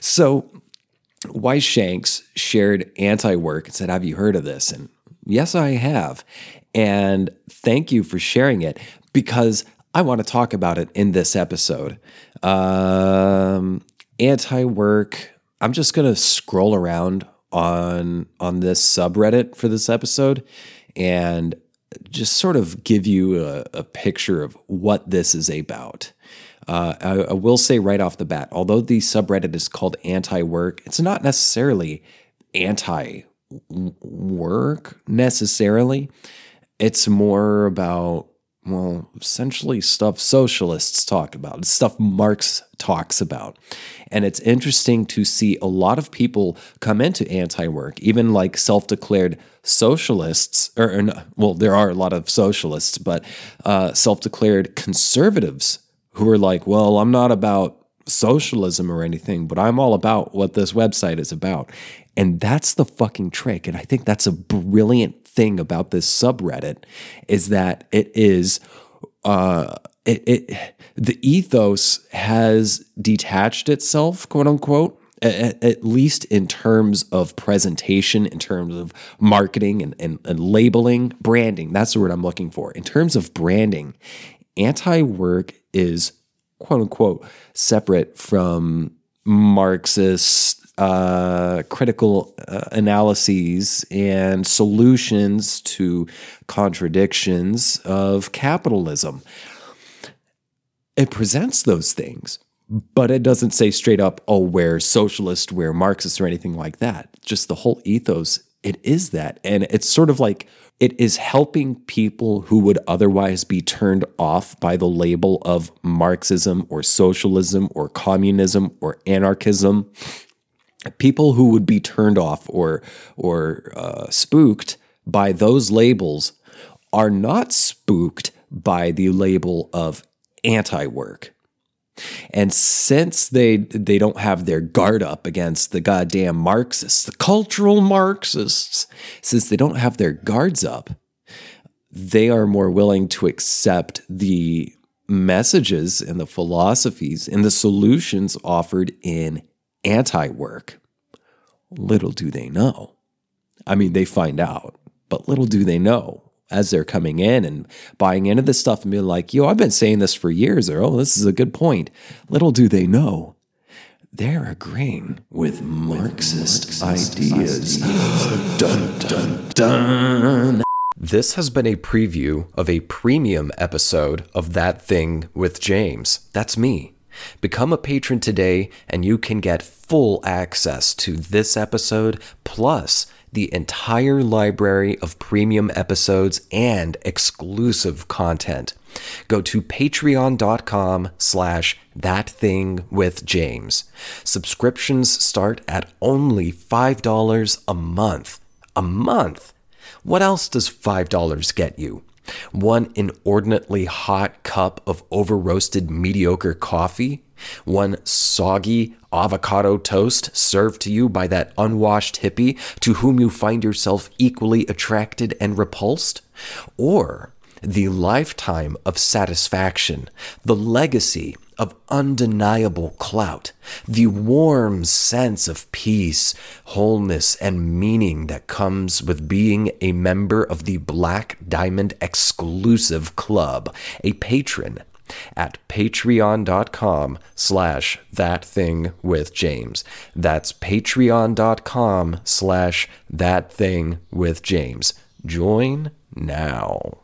So Weiss Shanks shared anti work and said, Have you heard of this? And yes, I have. And thank you for sharing it because I want to talk about it in this episode. Um, anti work. I'm just going to scroll around on on this subreddit for this episode and just sort of give you a, a picture of what this is about. Uh, I, I, will say right off the bat, although the subreddit is called anti work, it's not necessarily anti work necessarily. It's more about, well, essentially stuff socialists talk about, stuff Marx talks about. And it's interesting to see a lot of people come into anti work, even like self declared socialists, or, or, well, there are a lot of socialists, but uh, self declared conservatives who are like, well, I'm not about socialism or anything, but I'm all about what this website is about. And that's the fucking trick. And I think that's a brilliant thing about this subreddit is that it is uh it, it the ethos has detached itself, quote unquote, at, at, least in terms of presentation, in terms of marketing and, and, and labeling, branding. That's the word I'm looking for. In terms of branding, anti work is quote unquote separate from Marxist uh, critical uh, analyses and solutions to contradictions of capitalism. It presents those things, but it doesn't say straight up, oh, we're socialist, we're Marxist, or anything like that. Just the whole ethos, it is that. And it's sort of like it is helping people who would otherwise be turned off by the label of Marxism or socialism or communism or anarchism. People who would be turned off or or uh, spooked by those labels are not spooked by the label of anti-work. And since they they don't have their guard up against the goddamn Marxists, the cultural Marxists, since they don't have their guards up, they are more willing to accept the messages and the philosophies and the solutions offered in anti-work. Little do they know. I mean, they find out, but little do they know as they're coming in and buying into this stuff and being like, yo, I've been saying this for years, or oh, this is a good point. Little do they know, they're agreeing with Marxist, Marxist ideas. ideas. dun, dun, dun. This has been a preview of a premium episode of That Thing with James. That's me. Become a patron today, and you can get full access to this episode plus the entire library of premium episodes and exclusive content. Go to patreon.com slash that thing with James. Subscriptions start at only $5 a month. A month? What else does $5 get you? One inordinately hot cup of over roasted mediocre coffee? One soggy avocado toast served to you by that unwashed hippie to whom you find yourself equally attracted and repulsed? Or the lifetime of satisfaction, the legacy of undeniable clout, the warm sense of peace, wholeness, and meaning that comes with being a member of the Black Diamond Exclusive Club, a patron at patreon.com slash that thing with James. That's patreon.com slash that thing with James. Join now.